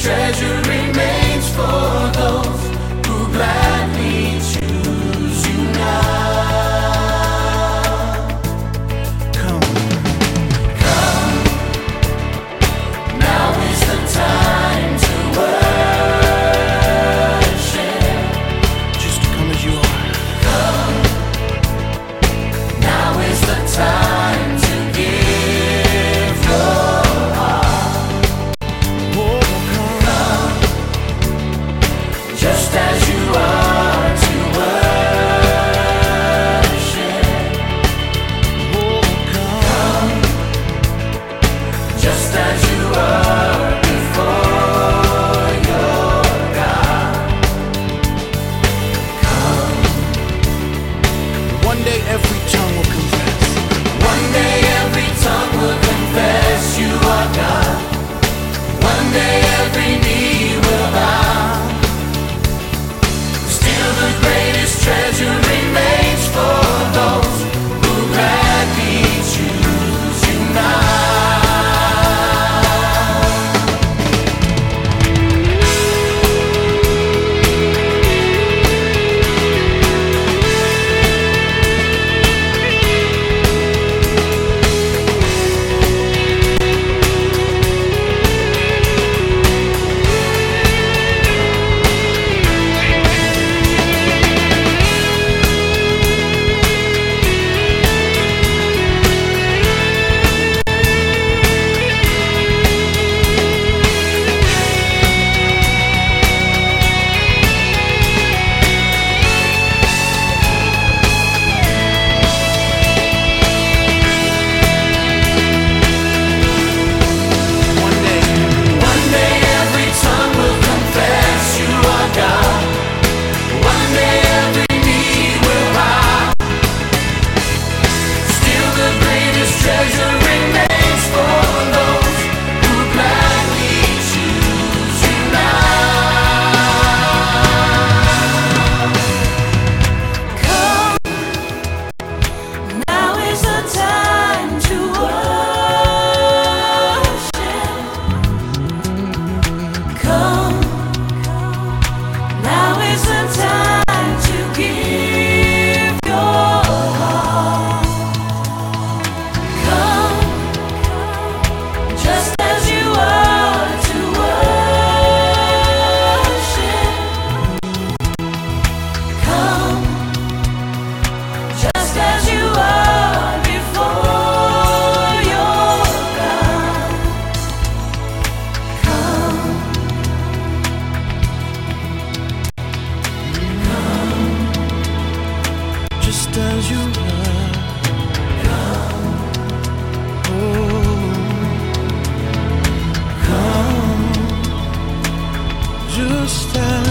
treasure. just stand